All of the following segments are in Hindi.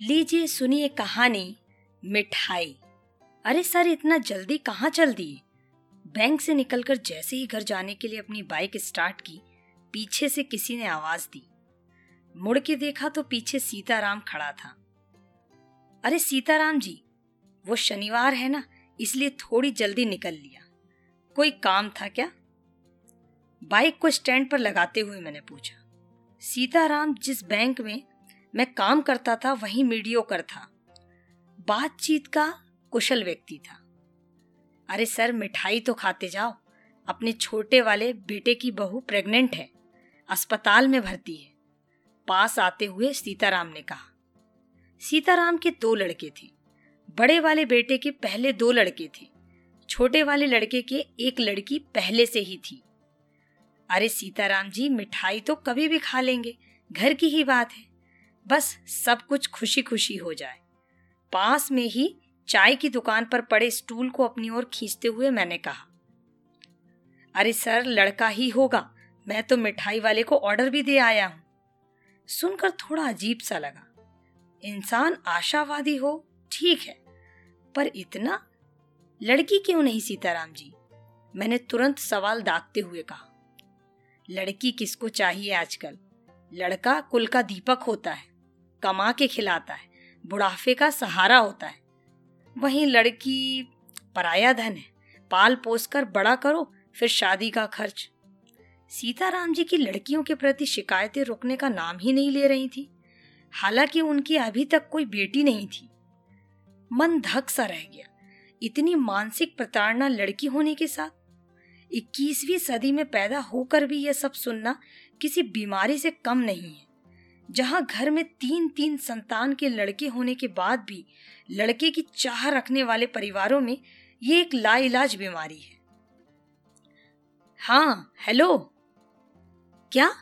लीजिए, सुनिए कहानी, मिठाई। अरे सर, इतना जल्दी कहाँ चल दिए? बैंक से निकलकर जैसे ही घर जाने के लिए अपनी बाइक स्टार्ट की, पीछे से किसी ने आवाज़ दी। मुड़ के देखा तो पीछे सीताराम खड़ा था। अरे सीताराम जी, वो शनिवार है ना, इसलिए थोड़ी जल्दी निकल लिया। कोई काम था क्या? बाइक को स्टैंड पर लगाते हुए मैंने पूछा। सीताराम, जिस बैंक में मैं काम करता था, वहीं मीडियोकर था। बातचीत का कुशल व्यक्ति था। अरे सर, मिठाई तो खाते जाओ। अपने छोटे वाले बेटे की बहू प्रेग्नेंट है। अस्पताल में भर्ती है। पास आते हुए सीताराम ने कहा। सीताराम के दो लड़के थे। बड़े वाले बेटे के पहले दो लड़के थे। छोटे वाले लड़के के एक लड़की पहले से ही थी। अरे सीताराम जी, मिठाई तो कभी भी खा लेंगे। घर की ही बात है। बस सब कुछ खुशी खुशी हो जाए। पास में ही चाय की दुकान पर पड़े स्टूल को अपनी ओर खींचते हुए मैंने कहा, अरे सर, लड़का ही होगा। मैं तो मिठाई वाले को ऑर्डर भी दे आया हूँ। सुनकर थोड़ा अजीब सा लगा, इंसान आशावादी हो, ठीक है, पर इतना? लड़की क्यों नहीं, सीताराम जी? मैंने तुरंत सवाल दागते हुए कहा, लड़की किसको चाहिए आजकल? लड़का कुल का दीपक होता है। कमा के खिलाता है, बुढ़ापे का सहारा होता है। वहीं लड़की पराया धन है, पाल पोस कर बड़ा करो, फिर शादी का खर्च। सीताराम जी की लड़कियों के प्रति शिकायतें रुकने का नाम ही नहीं ले रही थी। हालाँकि उनकी अभी तक कोई बेटी नहीं थी। मन धक सा रह गया, इतनी मानसिक प्रताड़ना लड़की होने के साथ। इक्कीसवीं सदी में पैदा होकर भी यह सब सुनना किसी बीमारी से कम नहीं है। जहाँ घर में तीन तीन संतान के लड़के होने के बाद भी लड़के की चाह रखने वाले परिवारों में ये एक लाइलाज बीमारी है। हाँ हेलो? क्या?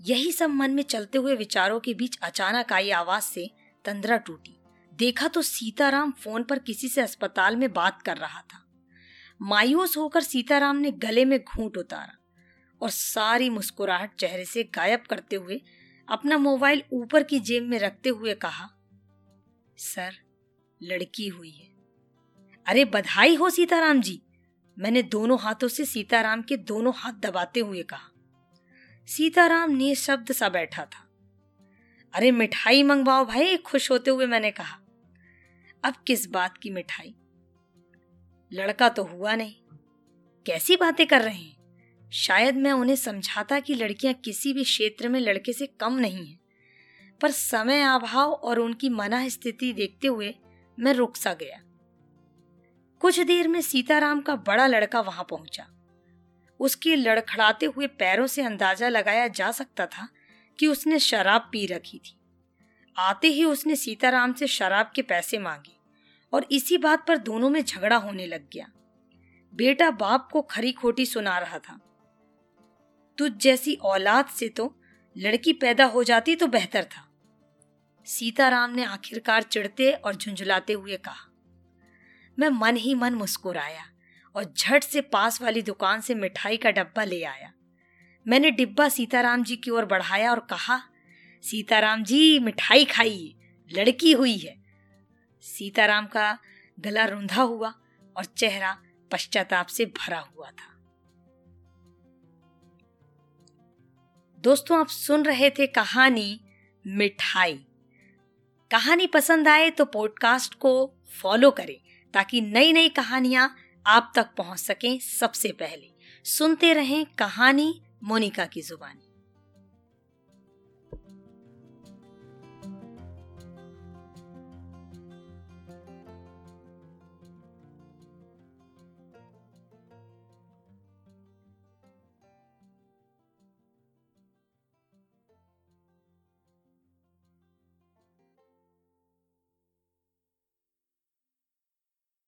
यही सब मन में चलते हुए विचारों के बीच अचानक आई आवाज़ से तंद्रा टूटी। देखा तो सीताराम फ़ोन पर किसी से अस्पताल में बात कर रहा था। मायूस होकर सीताराम ने गले में घूंट उतारा और सारी मुस्कुराहट चेहरे से गायब करते हुए अपना मोबाइल ऊपर की जेब में रखते हुए कहा, सर, लड़की हुई है। अरे, बधाई हो सीताराम जी। मैंने दोनों हाथों से सीताराम के दोनों हाथ दबाते हुए कहा। सीताराम ने शब्द सा बैठा था। अरे, मिठाई मंगवाओ भाई, खुश होते हुए मैंने कहा। अब किस बात की मिठाई? लड़का तो हुआ नहीं। कैसी बातें कर रहे हैं? शायद मैं उन्हें समझाता कि लड़कियाँ किसी भी क्षेत्र में लड़के से कम नहीं हैं, पर समय अभाव और उनकी मना स्थिति देखते हुए मैं रुक सा गया। कुछ देर में सीताराम का बड़ा लड़का वहाँ पहुँचा। उसके लड़खड़ाते हुए पैरों से अंदाज़ा लगाया जा सकता था कि उसने शराब पी रखी थी। आते ही उसने सीताराम से शराब के पैसे मांगे और इसी बात पर दोनों में झगड़ा होने लग गया। बेटा बाप को खरी खोटी सुना रहा था। तुझ जैसी औलाद से तो लड़की पैदा हो जाती तो बेहतर था। सीताराम ने आखिरकार चिढ़ते और झुंझुलाते हुए कहा, मैं मन ही मन मुस्कुराया और झट से पास वाली दुकान से मिठाई का डब्बा ले आया। मैंने डिब्बा सीताराम जी की ओर बढ़ाया और कहा, सीताराम जी, मिठाई खाइए, लड़की हुई है। सीताराम का गला रुंधा हुआ और चेहरा पश्चाताप से भरा हुआ था। दोस्तों, आप सुन रहे थे कहानी मिठाई। कहानी पसंद आए तो पॉडकास्ट को फॉलो करें, ताकि नई नई कहानियाँ आप तक पहुँच सकें सबसे पहले। सुनते रहें कहानी मोनिका की जुबानी।